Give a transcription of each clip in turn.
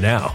now.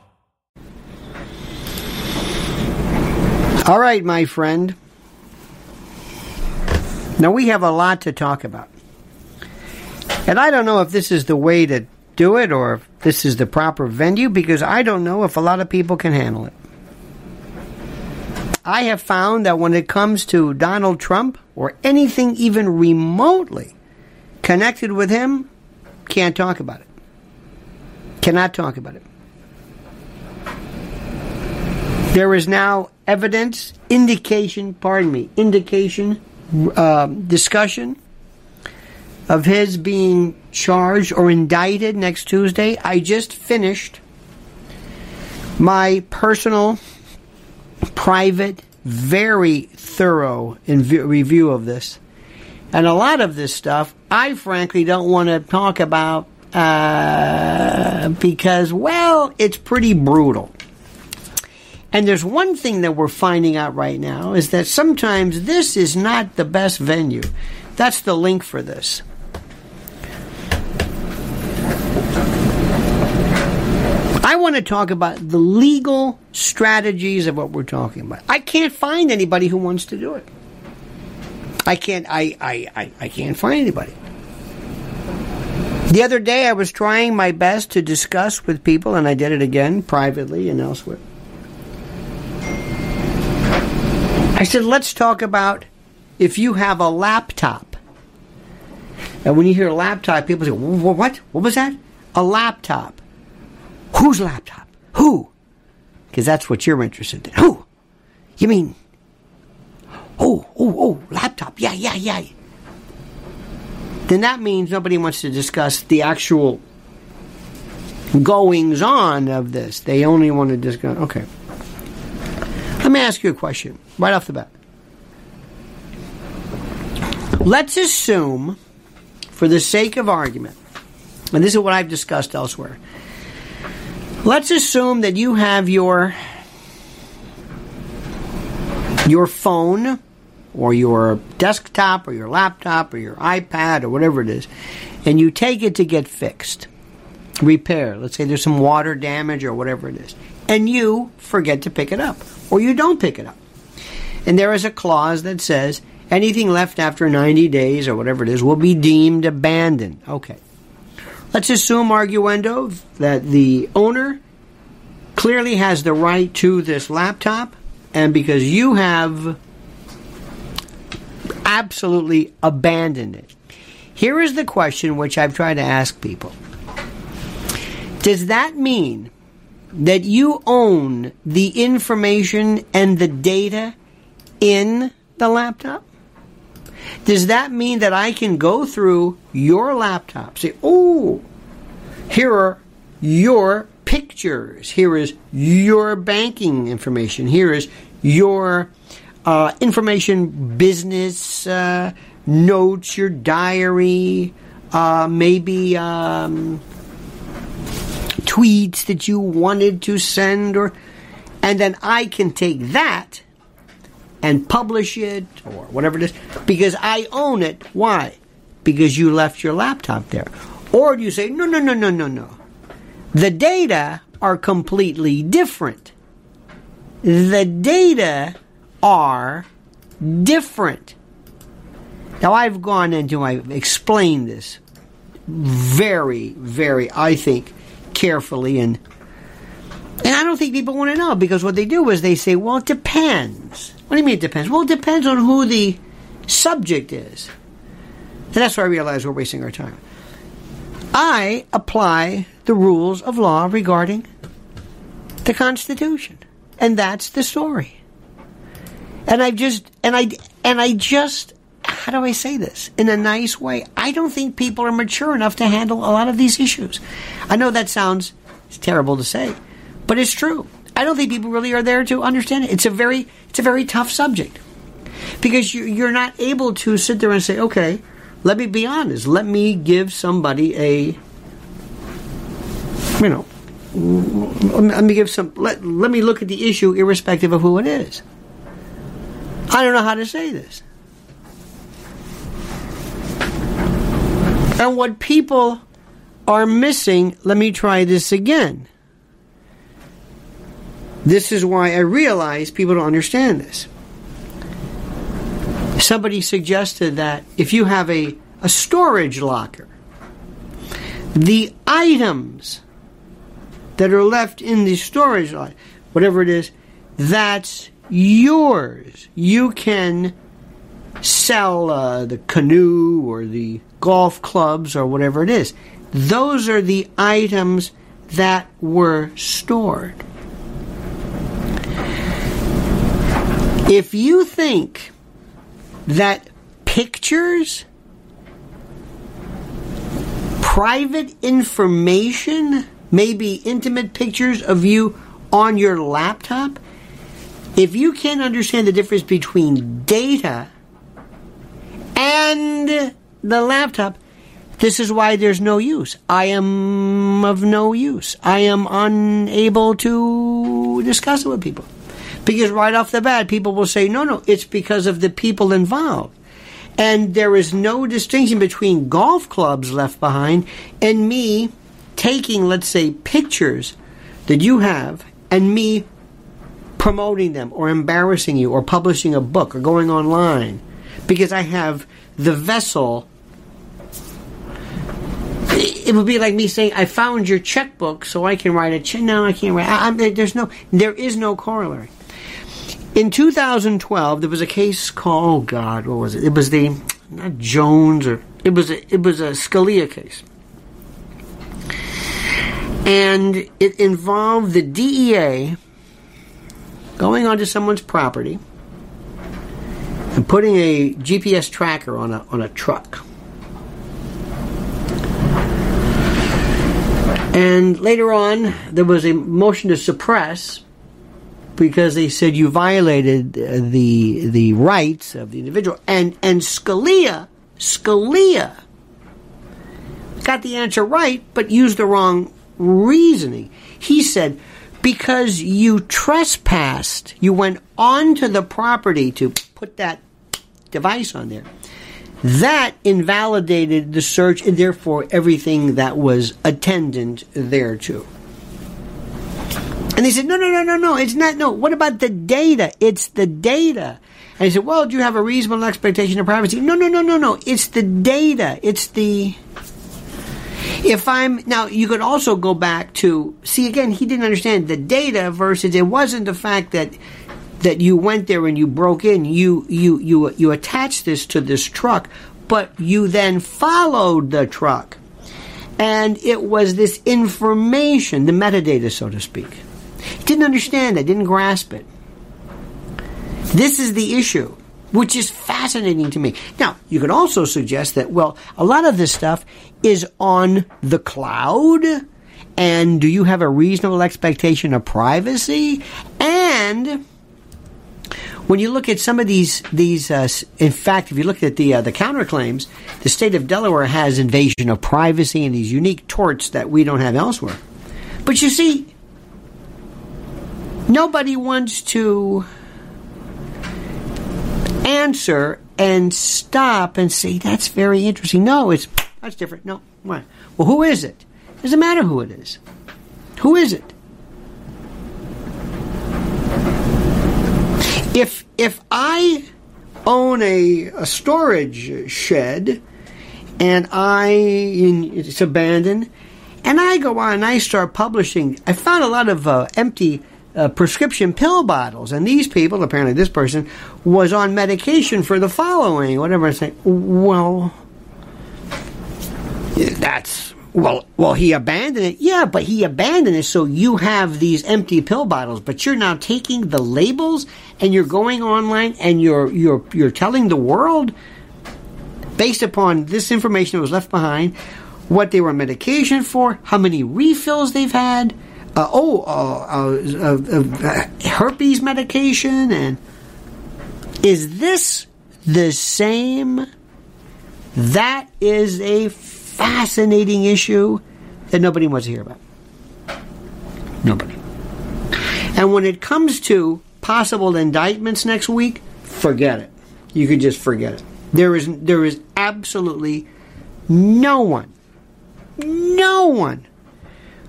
All right, my friend. Now we have a lot to talk about. And I don't know if this is the way to do it or if this is the proper venue because I don't know if a lot of people can handle it. I have found that when it comes to Donald Trump or anything even remotely connected with him, can't talk about it. Cannot talk about it. There is now evidence, indication, pardon me, indication, uh, discussion of his being charged or indicted next Tuesday. I just finished my personal, private, very thorough review of this. And a lot of this stuff, I frankly don't want to talk about. Uh, because, well, it's pretty brutal. And there's one thing that we're finding out right now is that sometimes this is not the best venue. That's the link for this. I want to talk about the legal strategies of what we're talking about. I can't find anybody who wants to do it. I can't I, I, I, I can't find anybody. The other day I was trying my best to discuss with people and I did it again privately and elsewhere. I said, let's talk about if you have a laptop. And when you hear laptop, people say, what? What was that? A laptop. Whose laptop? Who? Because that's what you're interested in. Who? You mean? Oh, oh, oh, laptop. Yeah, yeah, yeah. Then that means nobody wants to discuss the actual goings on of this. They only want to discuss. Okay. Let me ask you a question right off the bat. Let's assume, for the sake of argument, and this is what I've discussed elsewhere Let's assume that you have your your phone or your desktop or your laptop or your iPad or whatever it is, and you take it to get fixed, repair. Let's say there's some water damage or whatever it is, and you forget to pick it up or you don't pick it up. And there is a clause that says anything left after 90 days or whatever it is will be deemed abandoned. Okay. Let's assume, arguendo, that the owner clearly has the right to this laptop, and because you have absolutely abandoned it. Here is the question which I've tried to ask people Does that mean that you own the information and the data in the laptop? Does that mean that I can go through your laptop, say, oh, here are your pictures, here is your banking information, here is your uh, information, business uh, notes, your diary, uh, maybe um, tweets that you wanted to send, or and then I can take that and publish it or whatever it is because I own it. Why? Because you left your laptop there. Or do you say, no, no, no, no, no, no. The data are completely different. The data are different. Now, I've gone into, I've explained this very, very, I think, carefully and and I don't think people want to know because what they do is they say, well, it depends. What do you mean it depends? Well, it depends on who the subject is. And that's why I realize we're wasting our time. I apply the rules of law regarding the Constitution. And that's the story. And I just and I and I just how do I say this in a nice way? I don't think people are mature enough to handle a lot of these issues. I know that sounds terrible to say, but it's true. I don't think people really are there to understand it. It's a very it's a very tough subject because you, are not able to sit there and say, okay, let me be honest. Let me give somebody a you know let me give some let, let me look at the issue irrespective of who it is. I don't know how to say this. And what people are missing, let me try this again. This is why I realize people don't understand this. Somebody suggested that if you have a, a storage locker, the items that are left in the storage locker, whatever it is, that's yours. You can sell uh, the canoe or the golf clubs or whatever it is. Those are the items that were stored. If you think that pictures, private information, maybe intimate pictures of you on your laptop, if you can't understand the difference between data and the laptop, This is why there's no use. I am of no use. I am unable to discuss it with people. Because right off the bat, people will say, no, no, it's because of the people involved. And there is no distinction between golf clubs left behind and me taking, let's say, pictures that you have and me promoting them or embarrassing you or publishing a book or going online because I have the vessel. It would be like me saying, "I found your checkbook, so I can write a check." No, I can't write. I, there's no, there is no corollary. In 2012, there was a case called, oh God, what was it? It was the not Jones or it was a, it was a Scalia case, and it involved the DEA going onto someone's property and putting a GPS tracker on a on a truck. And later on, there was a motion to suppress because they said you violated uh, the the rights of the individual. And and Scalia, Scalia got the answer right, but used the wrong reasoning. He said because you trespassed, you went onto the property to put that device on there. That invalidated the search and therefore everything that was attendant thereto. And they said, no, no, no, no, no, it's not, no. What about the data? It's the data. And he said, well, do you have a reasonable expectation of privacy? No, no, no, no, no. It's the data. It's the. If I'm. Now, you could also go back to. See, again, he didn't understand the data versus it wasn't the fact that that you went there and you broke in. You, you, you, you attached this to this truck, but you then followed the truck. And it was this information, the metadata, so to speak. Didn't understand it, didn't grasp it. This is the issue, which is fascinating to me. Now, you could also suggest that, well, a lot of this stuff is on the cloud. And do you have a reasonable expectation of privacy? And when you look at some of these, these, uh, in fact, if you look at the uh, the counterclaims, the state of Delaware has invasion of privacy and these unique torts that we don't have elsewhere. But you see, Nobody wants to answer and stop and say, that's very interesting. No, it's that's different. No. Why? Well, who is it? Doesn't matter who it is. Who is it? If if I own a, a storage shed and I it's abandoned and I go on and I start publishing, I found a lot of uh, empty uh, prescription pill bottles. And these people, apparently this person, was on medication for the following, whatever. I say, well, that's well, well, he abandoned it. Yeah, but he abandoned it so you have these empty pill bottles, but you're now taking the labels and you're going online and you're you're you're telling the world based upon this information that was left behind what they were medication for, how many refills they've had, uh, oh, uh, uh, uh, herpes medication, and is this the same? That is a fascinating issue that nobody wants to hear about. Nobody. And when it comes to possible indictments next week, forget it. You can just forget it. There is there is absolutely no one, no one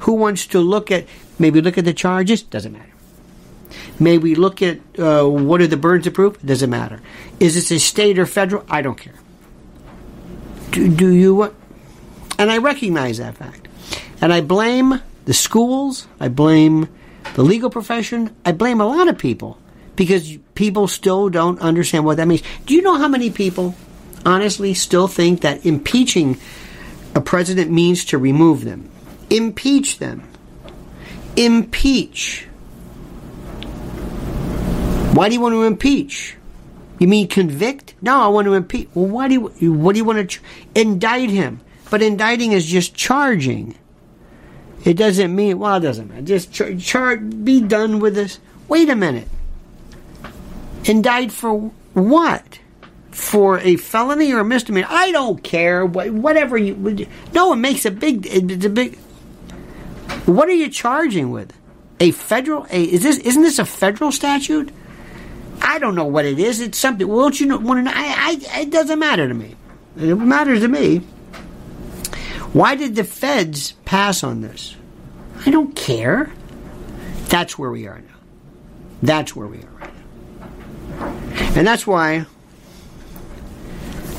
who wants to look at maybe look at the charges? Doesn't matter. May we look at uh, what are the burdens of proof? Doesn't matter. Is this a state or federal? I don't care. Do, do you what? And I recognize that fact. And I blame the schools. I blame the legal profession. I blame a lot of people because people still don't understand what that means. Do you know how many people honestly still think that impeaching a president means to remove them? impeach them. Impeach. Why do you want to impeach? You mean convict? No, I want to impeach. Well, why do you, what do you want to ch- indict him? But indicting is just charging. It doesn't mean well, it doesn't matter. Just char- char- be done with this. Wait a minute. Indict for what? for a felony or a misdemeanor. I don't care. Whatever you. No, it makes a big. It's a big. What are you charging with? A federal? A, is this? Isn't this a federal statute? I don't know what it is. It's something. Won't you know? I, I, it doesn't matter to me. It matters to me. Why did the feds pass on this? I don't care. That's where we are now. That's where we are right now. And that's why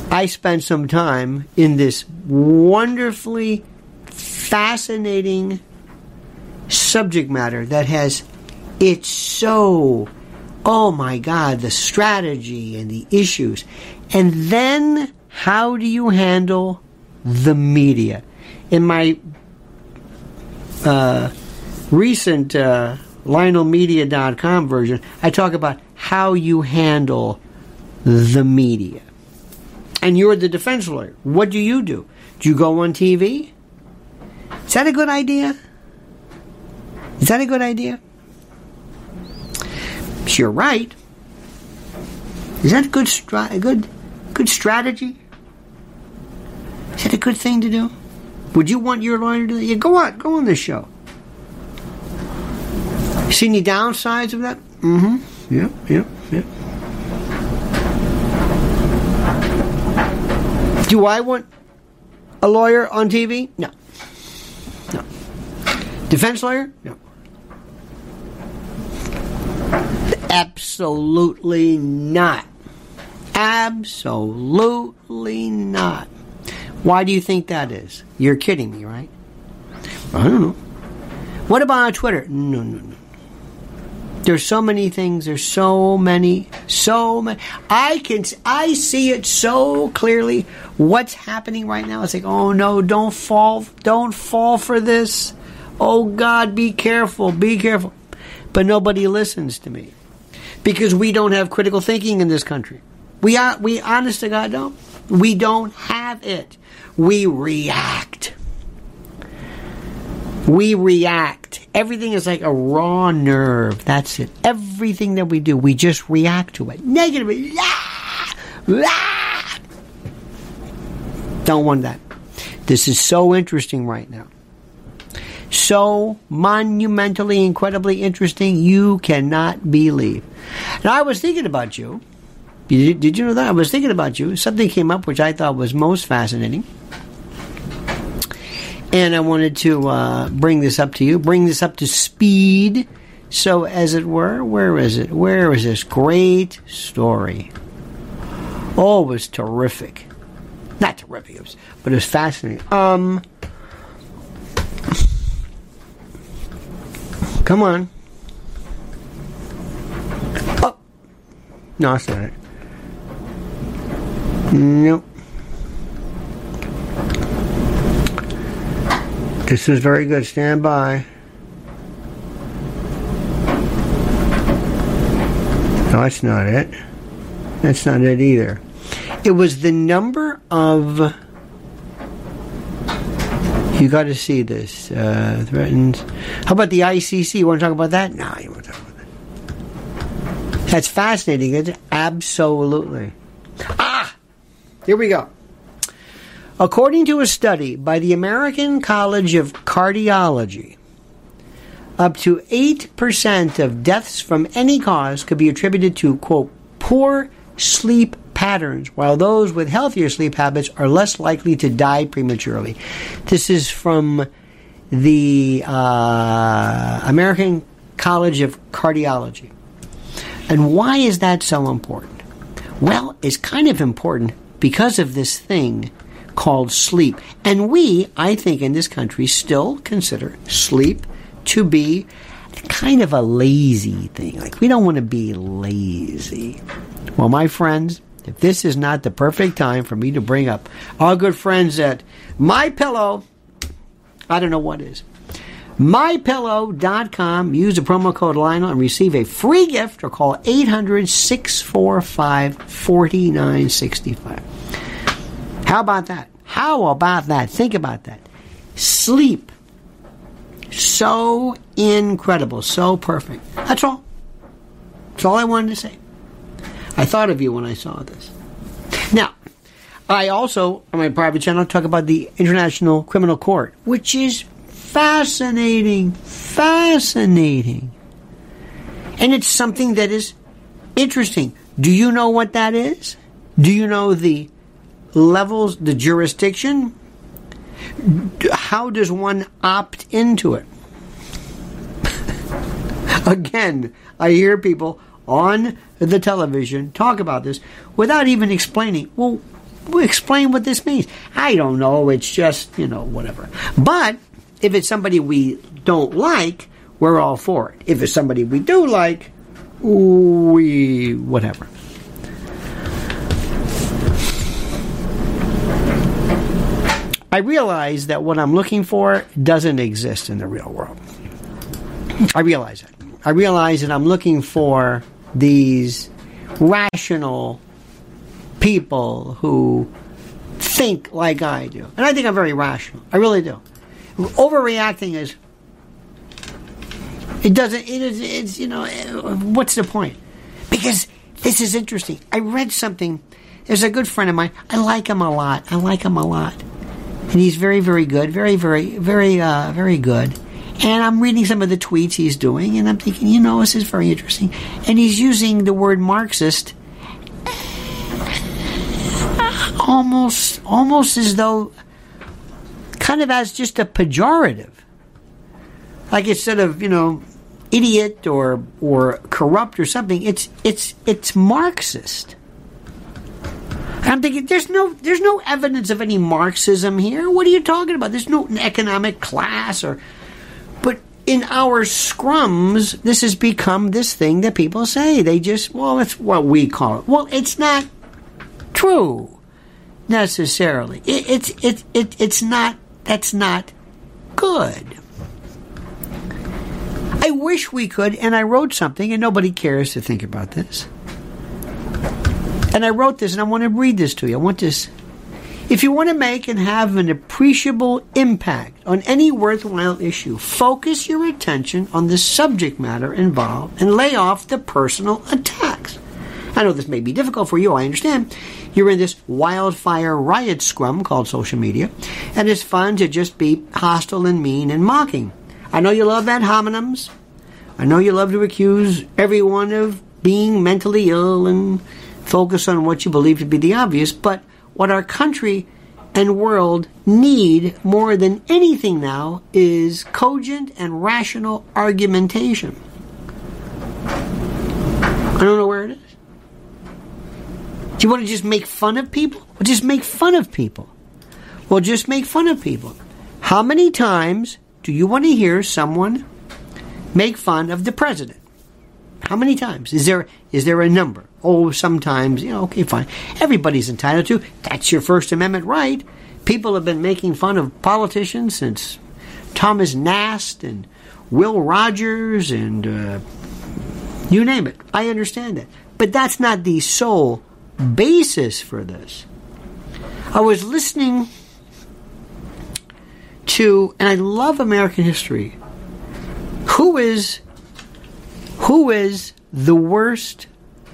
I spent some time in this wonderfully fascinating subject matter that has it's so oh my god the strategy and the issues and then how do you handle the media in my uh, recent uh, lionelmedia.com version i talk about how you handle the media and you're the defense lawyer. What do you do? Do you go on TV? Is that a good idea? Is that a good idea? You're right, is that a good, a good, good strategy? Is that a good thing to do? Would you want your lawyer to do that? Yeah, go on, go on this show. See any downsides of that? Mm-hmm. Yeah, yeah, yeah. Do I want a lawyer on TV? No. No. Defense lawyer? No. Absolutely not. Absolutely not. Why do you think that is? You're kidding me, right? I don't know. What about on Twitter? No, no, no. There's so many things. There's so many, so many. I can, I see it so clearly. What's happening right now? It's like, oh no, don't fall, don't fall for this. Oh God, be careful, be careful. But nobody listens to me because we don't have critical thinking in this country. We are, we honest to God don't. We don't have it. We react. We react. Everything is like a raw nerve. That's it. Everything that we do, we just react to it. Negatively. Ah, ah. Don't want that. This is so interesting right now. So monumentally, incredibly interesting, you cannot believe. And I was thinking about you. Did, did you know that? I was thinking about you. Something came up which I thought was most fascinating. And I wanted to uh, bring this up to you, bring this up to speed. So, as it were, where is it? Where is this great story? Oh, it was terrific. Not terrific, it was, but it was fascinating. Um, come on. Oh, no, it's not it. Nope. This is very good. Stand by. No, that's not it. That's not it either. It was the number of. You got to see this. Uh. How about the ICC? You want to talk about that? No, you want to talk about that. That's fascinating. It's absolutely. Here we go. According to a study by the American College of Cardiology, up to 8% of deaths from any cause could be attributed to, quote, poor sleep patterns, while those with healthier sleep habits are less likely to die prematurely. This is from the uh, American College of Cardiology. And why is that so important? Well, it's kind of important because of this thing called sleep. And we, I think, in this country still consider sleep to be kind of a lazy thing. Like, we don't want to be lazy. Well, my friends, if this is not the perfect time for me to bring up our good friends at My Pillow, I don't know what is. MyPillow.com. Use the promo code Lionel and receive a free gift or call 800 645 4965. How about that? How about that? Think about that. Sleep. So incredible, so perfect. That's all. That's all I wanted to say. I thought of you when I saw this. Now, I also, on my private channel, talk about the International Criminal Court, which is fascinating, fascinating. And it's something that is interesting. Do you know what that is? Do you know the levels, the jurisdiction? How does one opt into it? Again, I hear people on the television talk about this without even explaining. Well, explain what this means. I don't know. It's just, you know, whatever. But if it's somebody we don't like, we're all for it. If it's somebody we do like, we whatever. I realize that what I'm looking for doesn't exist in the real world. I realize it. I realize that I'm looking for these rational people who think like I do. And I think I'm very rational. I really do. Overreacting is it doesn't it is it's you know what's the point? Because this is interesting. I read something there's a good friend of mine. I like him a lot. I like him a lot. And he's very very good, very very very uh very good. And I'm reading some of the tweets he's doing, and I'm thinking, you know, this is very interesting. And he's using the word Marxist almost, almost as though, kind of as just a pejorative. Like instead of, you know, idiot or or corrupt or something, it's it's it's Marxist. I'm thinking there's no there's no evidence of any Marxism here. What are you talking about? There's no economic class or but in our scrums, this has become this thing that people say. They just, well, it's what we call it. Well, it's not true necessarily. It, it's it, it it's not. That's not good. I wish we could, and I wrote something, and nobody cares to think about this. And I wrote this, and I want to read this to you. I want this if you want to make and have an appreciable impact on any worthwhile issue, focus your attention on the subject matter involved and lay off the personal attacks. I know this may be difficult for you, I understand. You're in this wildfire riot scrum called social media, and it's fun to just be hostile and mean and mocking. I know you love ad hominems. I know you love to accuse everyone of being mentally ill and focus on what you believe to be the obvious, but what our country and world need more than anything now is cogent and rational argumentation. I don't know where it is. Do you want to just make fun of people? Well, just make fun of people. Well, just make fun of people. How many times do you want to hear someone make fun of the president? How many times? Is there is there a number? Oh, sometimes, you know, okay, fine. Everybody's entitled to. That's your First Amendment right. People have been making fun of politicians since Thomas Nast and Will Rogers and uh, you name it. I understand that. But that's not the sole basis for this. I was listening to, and I love American history. Who is who is the worst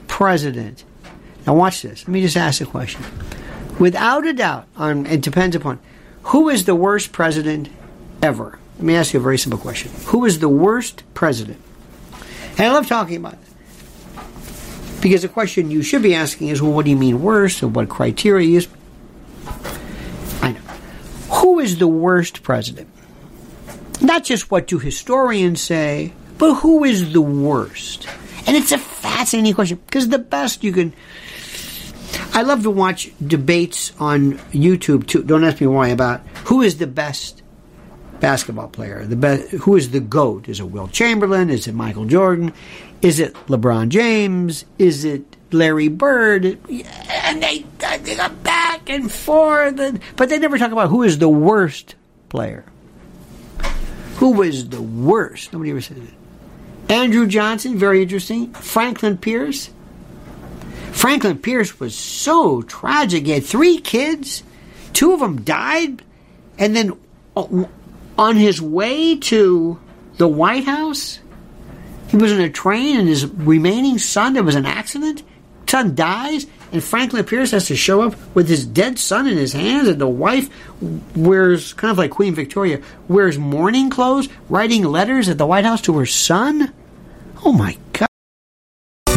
president? Now, watch this. Let me just ask a question. Without a doubt, on, it depends upon who is the worst president ever. Let me ask you a very simple question. Who is the worst president? And I love talking about it. Because the question you should be asking is, well, what do you mean worst, or what criteria you use? I know. Who is the worst president? Not just what do historians say, but who is the worst? And it's a fascinating question because the best you can. I love to watch debates on YouTube too. Don't ask me why about who is the best basketball player. The best. Who is the goat? Is it Wilt Chamberlain? Is it Michael Jordan? Is it LeBron James? Is it Larry Bird? And they, they go back and forth, and, but they never talk about who is the worst player. Who was the worst? Nobody ever said it. Andrew Johnson, very interesting. Franklin Pierce. Franklin Pierce was so tragic. He had three kids, two of them died, and then uh, on his way to the White House, he was in a train, and his remaining son, there was an accident, son dies, and Franklin Pierce has to show up with his dead son in his hands, and the wife wears, kind of like Queen Victoria, wears mourning clothes, writing letters at the White House to her son? Oh my God.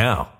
now.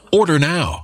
Order now.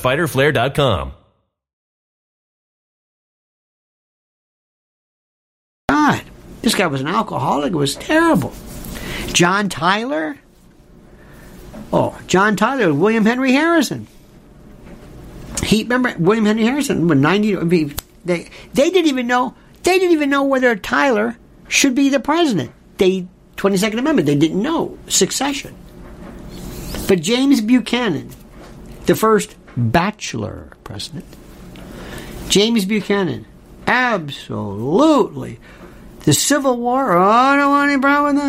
fighterflare.com. God, this guy was an alcoholic. It was terrible. John Tyler. Oh, John Tyler, William Henry Harrison. He remember William Henry Harrison when ninety. They they didn't even know they didn't even know whether Tyler should be the president. They Twenty Second Amendment. They didn't know succession. But James Buchanan, the first bachelor president. James Buchanan, absolutely. The Civil War, oh, I don't want any problem with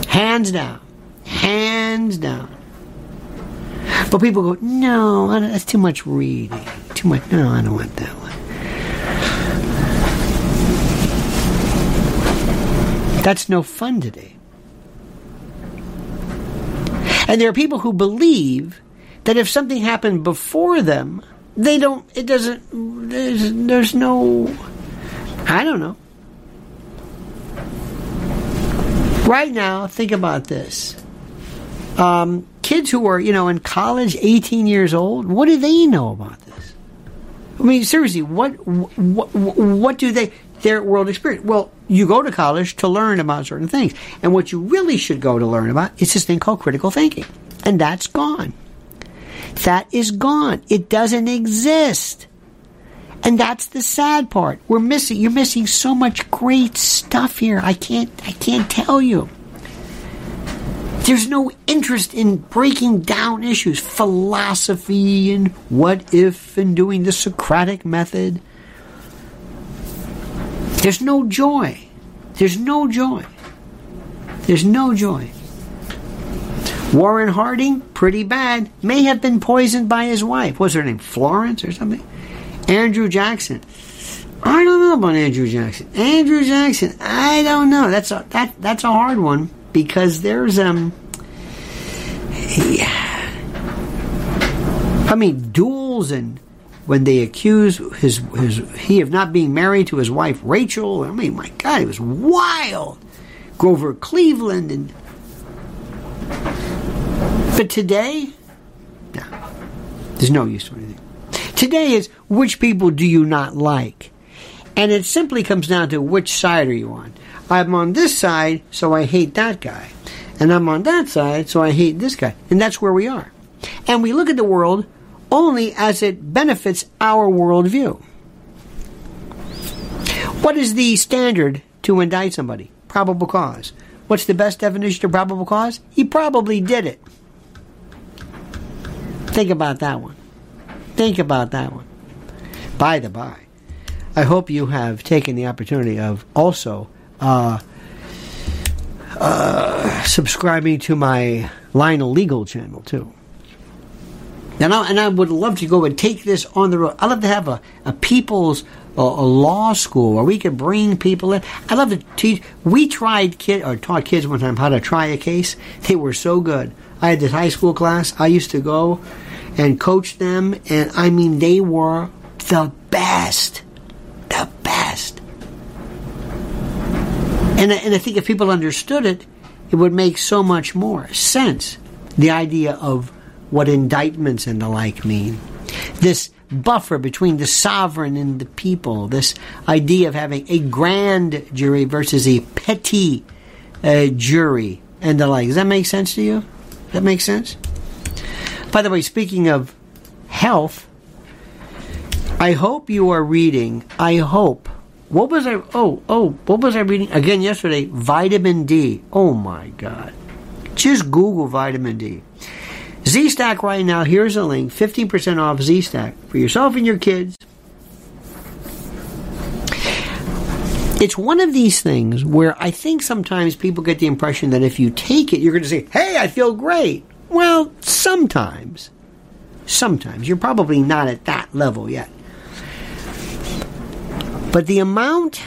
that. Hands down. Hands down. But people go, no, that's too much reading. Too much. No, I don't want that one. That's no fun today. And there are people who believe that if something happened before them, they don't, it doesn't, there's, there's no, I don't know. Right now, think about this. Um, kids who are, you know, in college, 18 years old, what do they know about this? I mean, seriously, what, what, what do they, their world experience? Well, you go to college to learn about certain things. And what you really should go to learn about is this thing called critical thinking. And that's gone. That is gone. It doesn't exist. And that's the sad part. We're missing you're missing so much great stuff here. I can't I can't tell you. There's no interest in breaking down issues, philosophy and what if and doing the Socratic method. There's no joy. There's no joy. There's no joy. Warren Harding, pretty bad. May have been poisoned by his wife. What's her name? Florence or something? Andrew Jackson. I don't know about Andrew Jackson. Andrew Jackson, I don't know. That's a that that's a hard one because there's um yeah. I mean duels and when they accuse his his he of not being married to his wife Rachel. I mean, my God, it was wild. Grover Cleveland and today, no, there's no use to anything. Today is which people do you not like, and it simply comes down to which side are you on. I'm on this side, so I hate that guy, and I'm on that side, so I hate this guy, and that's where we are. And we look at the world only as it benefits our worldview. What is the standard to indict somebody? Probable cause. What's the best definition of probable cause? He probably did it. Think about that one. Think about that one. By the by, I hope you have taken the opportunity of also uh, uh, subscribing to my Lionel Legal channel too. And I, and I would love to go and take this on the road. I'd love to have a, a people's a, a law school where we could bring people in. I'd love to teach. We tried kid or taught kids one time how to try a case. They were so good. I had this high school class. I used to go and coach them, and I mean they were the best, the best. And and I think if people understood it, it would make so much more sense. The idea of what indictments and the like mean. This buffer between the sovereign and the people, this idea of having a grand jury versus a petty uh, jury and the like. Does that make sense to you? That make sense? By the way, speaking of health, I hope you are reading. I hope. What was I? Oh, oh, what was I reading again yesterday? Vitamin D. Oh my God! Just Google vitamin D. Z Stack right now, here's a link 15% off Z Stack for yourself and your kids. It's one of these things where I think sometimes people get the impression that if you take it, you're going to say, hey, I feel great. Well, sometimes. Sometimes. You're probably not at that level yet. But the amount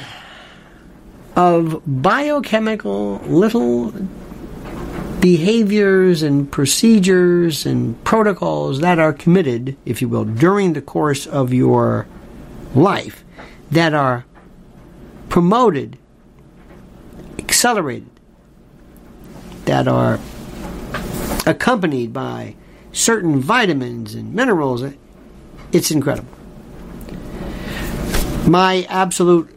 of biochemical little behaviors and procedures and protocols that are committed, if you will, during the course of your life that are promoted, accelerated, that are accompanied by certain vitamins and minerals. It's incredible. My absolute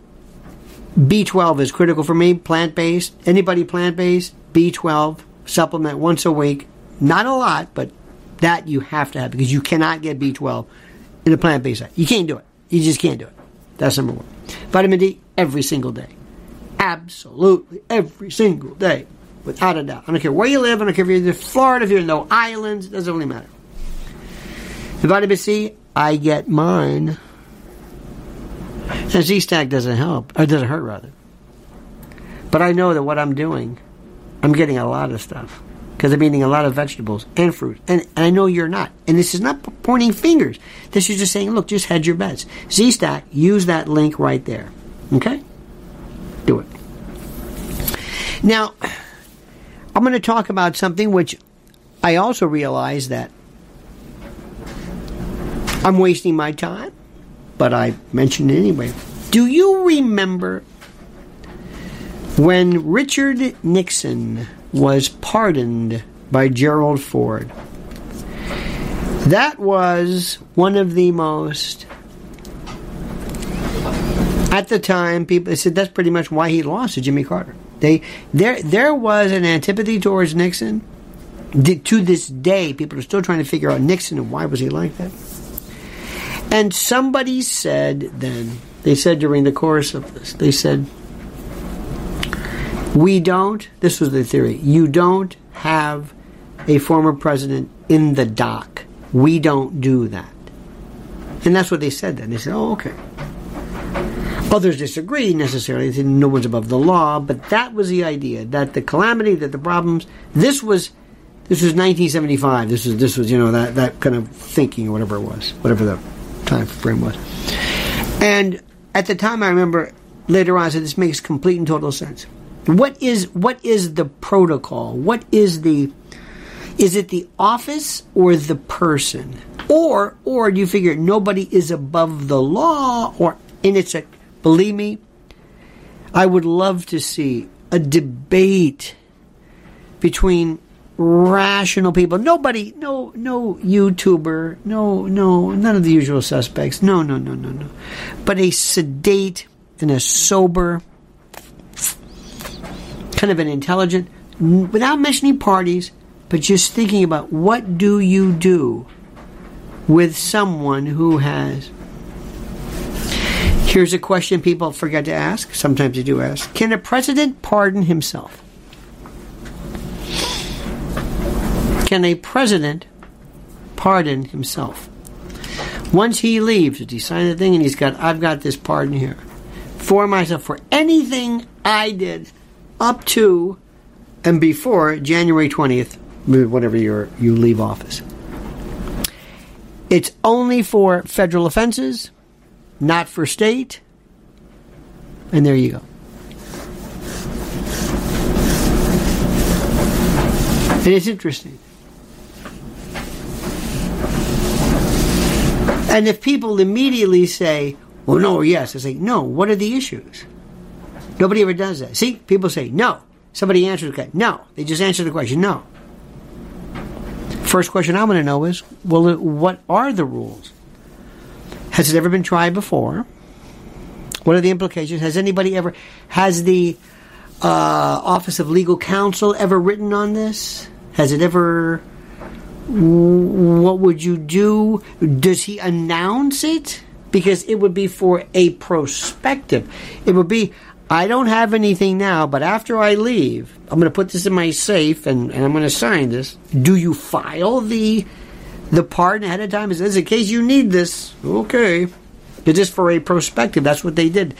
B12 is critical for me, plant based. Anybody plant based, B12 supplement once a week. Not a lot, but that you have to have because you cannot get B12 in a plant based diet. You can't do it. You just can't do it. That's number one. Vitamin D every single day. Absolutely every single day. Without a doubt. I don't care where you live, I don't care if you're in Florida, if you're in no islands, it doesn't really matter. The vitamin C, I get mine. And Z Stack doesn't help, or doesn't hurt rather. But I know that what I'm doing I'm getting a lot of stuff because I'm eating a lot of vegetables and fruit. And, and, I know you're not. And this is not pointing fingers. This is just saying, look, just hedge your bets. Z-Stack, use that link right there. Okay? Do it. Now, I'm going to talk about something which I also realize that I'm wasting my time, but I mentioned it anyway. Do you remember when Richard Nixon was pardoned by Gerald Ford, that was one of the most at the time people said that's pretty much why he lost to Jimmy Carter. They there there was an antipathy towards Nixon. To this day, people are still trying to figure out Nixon and why was he like that. And somebody said then, they said during the course of this, they said, we don't, this was the theory, you don't have a former president in the dock. We don't do that. And that's what they said then. They said, oh, okay. Others disagree necessarily. They no one's above the law, but that was the idea that the calamity, that the problems. This was, this was 1975. This was this was you know that that kind of thinking or whatever it was, whatever the time frame was. And at the time, I remember later on, I said this makes complete and total sense. What is what is the protocol? What is the is it the office or the person? Or or do you figure nobody is above the law or and it's a believe me, I would love to see a debate between rational people. Nobody, no, no YouTuber, no, no, none of the usual suspects. No, no, no, no, no. But a sedate and a sober, kind of an intelligent, without mentioning parties, but just thinking about what do you do with someone who has Here's a question people forget to ask. Sometimes they do ask Can a president pardon himself? Can a president pardon himself? Once he leaves, he sign the thing and he's got, I've got this pardon here for myself for anything I did up to and before January 20th, whatever year you leave office. It's only for federal offenses not for state. And there you go. And it's interesting. And if people immediately say, well, no or yes, I say, no, what are the issues? Nobody ever does that. See, people say, no. Somebody answers question, no. They just answer the question, no. First question I want to know is, well, what are the rules? Has it ever been tried before? What are the implications? Has anybody ever, has the uh, Office of Legal Counsel ever written on this? Has it ever, what would you do? Does he announce it? Because it would be for a prospective. It would be, I don't have anything now, but after I leave, I'm going to put this in my safe and, and I'm going to sign this. Do you file the the pardon ahead of time. Is in case you need this. Okay. It's just for a prospective. That's what they did.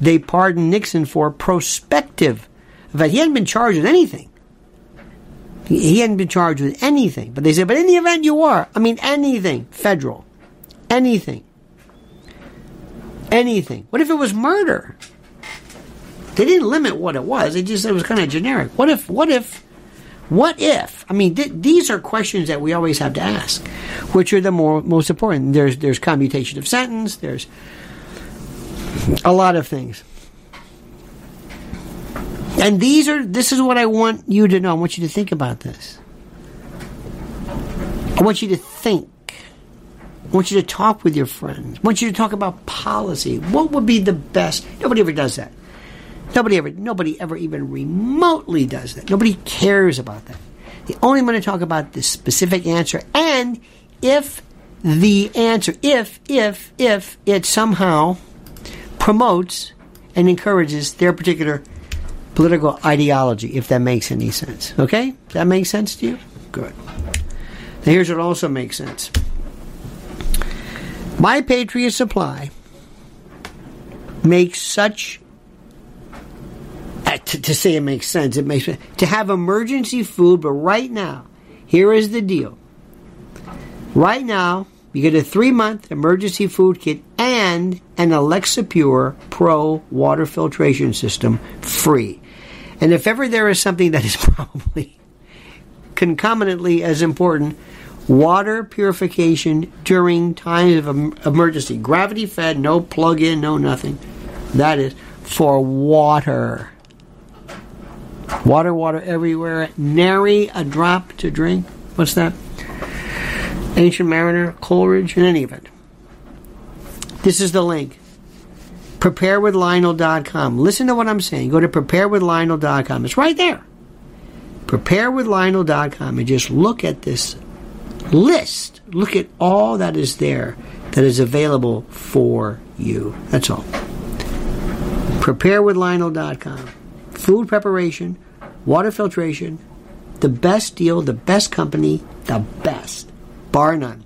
They pardoned Nixon for prospective. In fact, he hadn't been charged with anything. He hadn't been charged with anything. But they said, but in the event you are, I mean, anything, federal, anything, anything. What if it was murder? They didn't limit what it was. They just said it was kind of generic. What if, what if what if? I mean, th- these are questions that we always have to ask. Which are the more most important? There's there's commutation of sentence. There's a lot of things. And these are this is what I want you to know. I want you to think about this. I want you to think. I want you to talk with your friends. I want you to talk about policy. What would be the best? Nobody ever does that. Nobody ever, nobody ever even remotely does that. Nobody cares about that. Only want to talk about the specific answer. And if the answer, if, if, if it somehow promotes and encourages their particular political ideology, if that makes any sense. Okay? That makes sense to you? Good. Now here's what also makes sense. My Patriot Supply makes such to, to say it makes sense, it makes to have emergency food, but right now, here is the deal. Right now, you get a three month emergency food kit and an Alexapure Pro water filtration system free. And if ever there is something that is probably concomitantly as important, water purification during times of emergency, gravity fed, no plug in, no nothing. That is for water. Water, water everywhere. Nary a drop to drink. What's that? Ancient Mariner, Coleridge, in any event. This is the link. Preparewithlionel.com. Listen to what I'm saying. Go to preparewithlionel.com. It's right there. Preparewithlionel.com and just look at this list. Look at all that is there that is available for you. That's all. PrepareWithLionel.com. Food preparation, water filtration, the best deal, the best company, the best, bar none.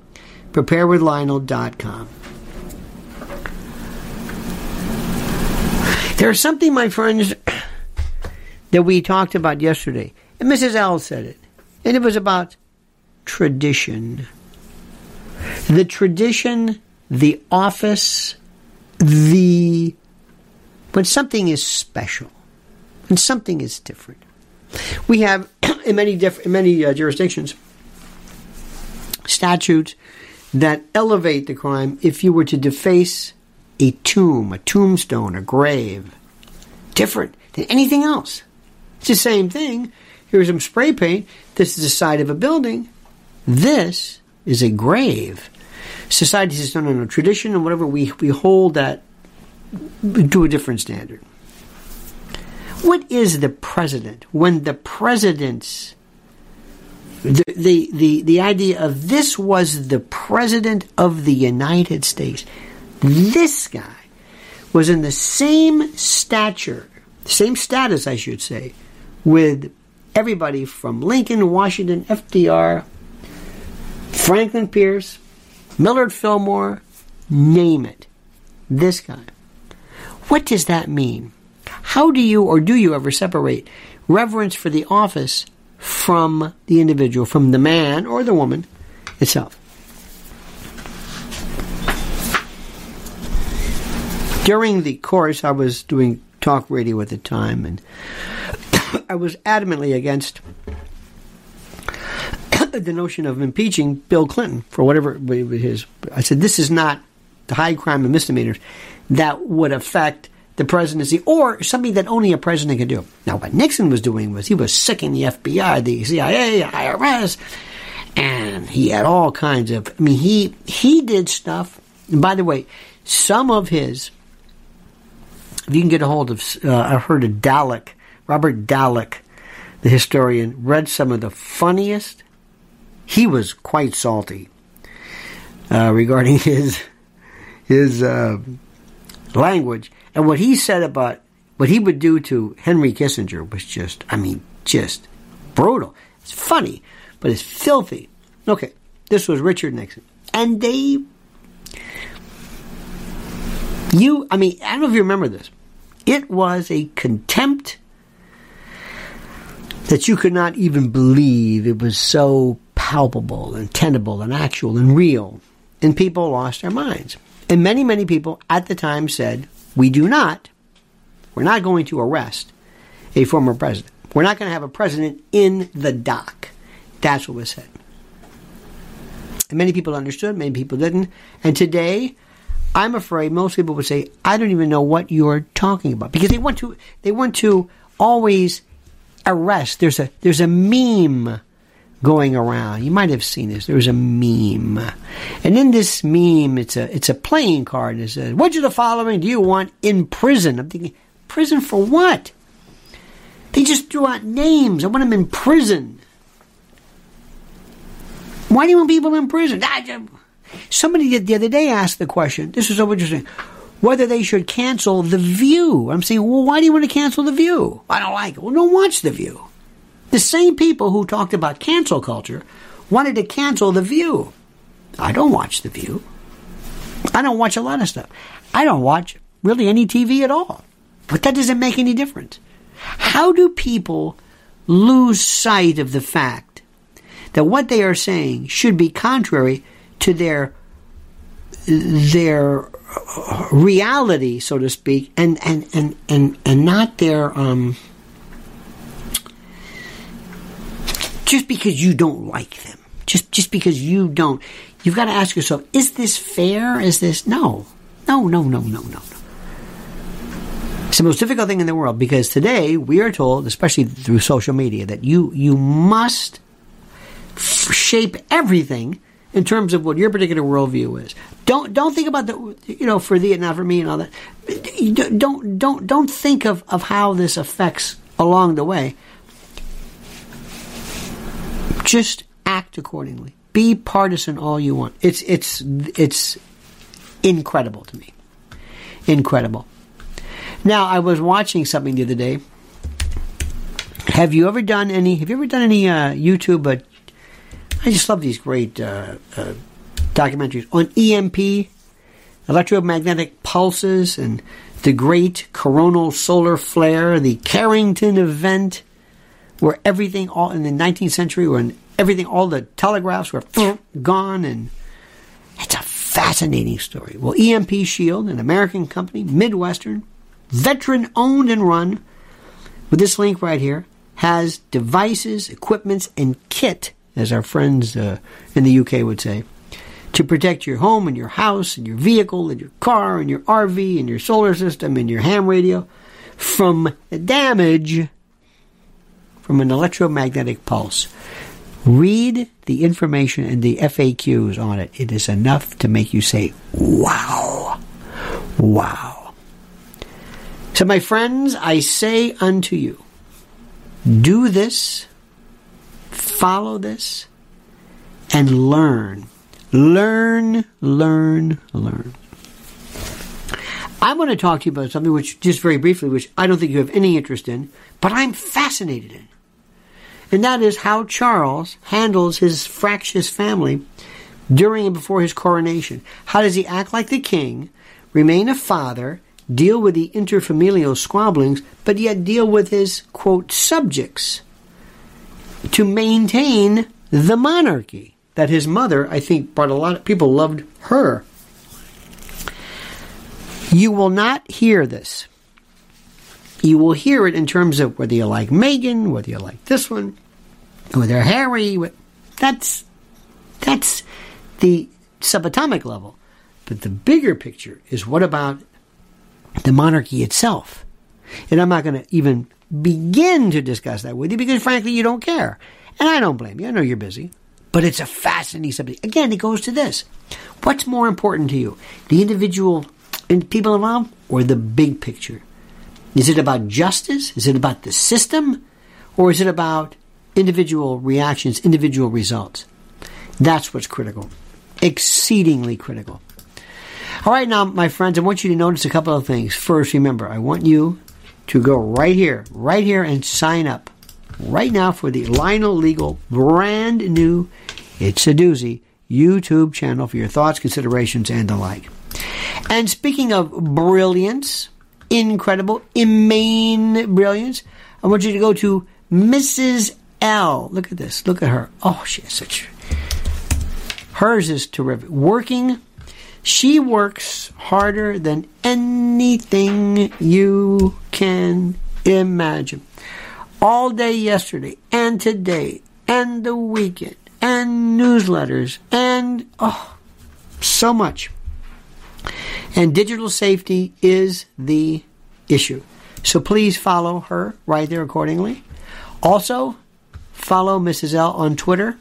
PrepareWithLionel.com. There's something, my friends, that we talked about yesterday, and Mrs. L said it, and it was about tradition. The tradition, the office, the when something is special, when something is different. We have in many different in many uh, jurisdictions statutes that elevate the crime if you were to deface a tomb, a tombstone, a grave. Different than anything else. It's the same thing. Here's some spray paint. This is the side of a building. This is a grave. Society says, no, no, no. Tradition and whatever, we, we hold that to a different standard. What is the president when the president's the, the, the, the idea of this was the president of the United States. This guy was in the same stature, same status, I should say, with everybody from Lincoln, Washington, FDR, Franklin Pierce, Millard Fillmore, name it. This guy. What does that mean? How do you or do you ever separate reverence for the office from the individual, from the man or the woman itself? During the course, I was doing talk radio at the time, and I was adamantly against the notion of impeaching Bill Clinton for whatever his. I said this is not the high crime and misdemeanors that would affect the presidency or something that only a president can do. Now, what Nixon was doing was he was sicking the FBI, the CIA, IRS, and he had all kinds of. I mean, he he did stuff. And by the way, some of his. If you can get a hold of, uh, I've heard of Dallek, Robert Dallek, the historian, read some of the funniest. He was quite salty uh, regarding his his uh, language. And what he said about what he would do to Henry Kissinger was just, I mean, just brutal. It's funny, but it's filthy. Okay, this was Richard Nixon. And they, you, I mean, I don't know if you remember this. It was a contempt that you could not even believe. It was so palpable and tenable and actual and real. And people lost their minds. And many, many people at the time said, we do not, we're not going to arrest a former president. We're not going to have a president in the dock. That's what was said. And many people understood, many people didn't. And today, I'm afraid most people would say, I don't even know what you're talking about. Because they want to they want to always arrest. There's a there's a meme going around. You might have seen this. There was a meme, and in this meme, it's a it's a playing card. It says, "Which of the following do you want in prison?" I'm thinking, prison for what? They just threw out names. I want them in prison. Why do you want people in prison? Somebody the other day asked the question. This is so interesting. Whether they should cancel The View. I'm saying, well, why do you want to cancel The View? I don't like it. Well, don't watch The View. The same people who talked about cancel culture wanted to cancel The View. I don't watch The View. I don't watch a lot of stuff. I don't watch really any TV at all. But that doesn't make any difference. How do people lose sight of the fact that what they are saying should be contrary to their their reality, so to speak, and and and and, and not their um, just because you don't like them, just just because you don't, you've got to ask yourself: Is this fair? Is this no, no, no, no, no, no. no? It's the most difficult thing in the world because today we are told, especially through social media, that you you must f- shape everything in terms of what your particular worldview is. Don't don't think about the you know for thee and not for me and all that. Don't don't don't think of, of how this affects along the way. Just act accordingly. Be partisan all you want. It's it's it's incredible to me. Incredible. Now, I was watching something the other day. Have you ever done any? Have you ever done any uh, YouTube? But I just love these great uh, uh, documentaries on EMP, electromagnetic pulses, and the great coronal solar flare, the Carrington event, where everything all in the 19th century, when everything, all the telegraphs were gone, and it's a fascinating story. Well, EMP Shield, an American company, Midwestern, veteran owned and run, with this link right here, has devices, equipments, and kit, as our friends uh, in the UK would say, to protect your home and your house and your vehicle and your car and your RV and your solar system and your ham radio from damage from an electromagnetic pulse. Read the information and the FAQs on it. It is enough to make you say, wow, wow. So, my friends, I say unto you, do this, follow this, and learn. Learn, learn, learn. I want to talk to you about something which, just very briefly, which I don't think you have any interest in, but I'm fascinated in. And that is how Charles handles his fractious family during and before his coronation. How does he act like the king, remain a father, deal with the interfamilial squabblings, but yet deal with his, quote, subjects to maintain the monarchy that his mother, I think, brought a lot of people loved her. You will not hear this. You will hear it in terms of whether you like Meghan, whether you like this one, whether Harry. That's that's the subatomic level. But the bigger picture is what about the monarchy itself? And I'm not going to even begin to discuss that with you because, frankly, you don't care. And I don't blame you. I know you're busy. But it's a fascinating subject. Again, it goes to this What's more important to you? The individual and people involved or the big picture? Is it about justice? Is it about the system? Or is it about individual reactions, individual results? That's what's critical. Exceedingly critical. All right, now, my friends, I want you to notice a couple of things. First, remember, I want you to go right here, right here, and sign up right now for the Lionel Legal brand new It's a Doozy YouTube channel for your thoughts, considerations, and the like. And speaking of brilliance, incredible, immane brilliance, I want you to go to Mrs. L. Look at this. Look at her. Oh, she has such. Hers is terrific. Working, she works harder than anything you can imagine. All day yesterday and today and the weekend and newsletters and oh, so much. And digital safety is the issue. So please follow her right there accordingly. Also, follow Mrs. L on Twitter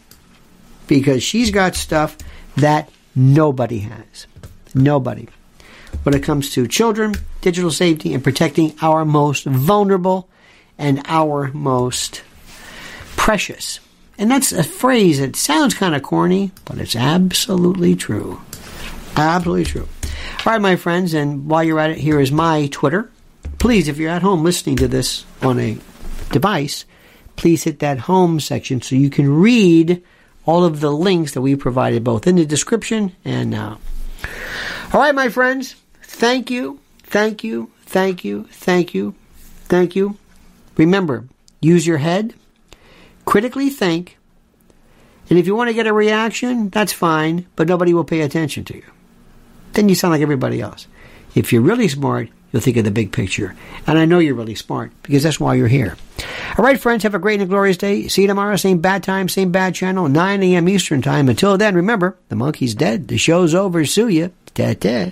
because she's got stuff that nobody has. Nobody. When it comes to children, digital safety, and protecting our most vulnerable and our most precious. And that's a phrase that sounds kind of corny, but it's absolutely true. Absolutely true. All right, my friends, and while you're at it, here is my Twitter. Please, if you're at home listening to this on a device, please hit that home section so you can read all of the links that we provided both in the description and now. All right, my friends, thank you, thank you, thank you, thank you, thank you. Remember, use your head, critically think, and if you want to get a reaction, that's fine, but nobody will pay attention to you. Then you sound like everybody else. If you're really smart, you'll think of the big picture. And I know you're really smart because that's why you're here. All right, friends, have a great and glorious day. See you tomorrow, same bad time, same bad channel, 9 a.m. Eastern Time. Until then, remember, the monkey's dead. The show's over. Sue ya. Ta-ta.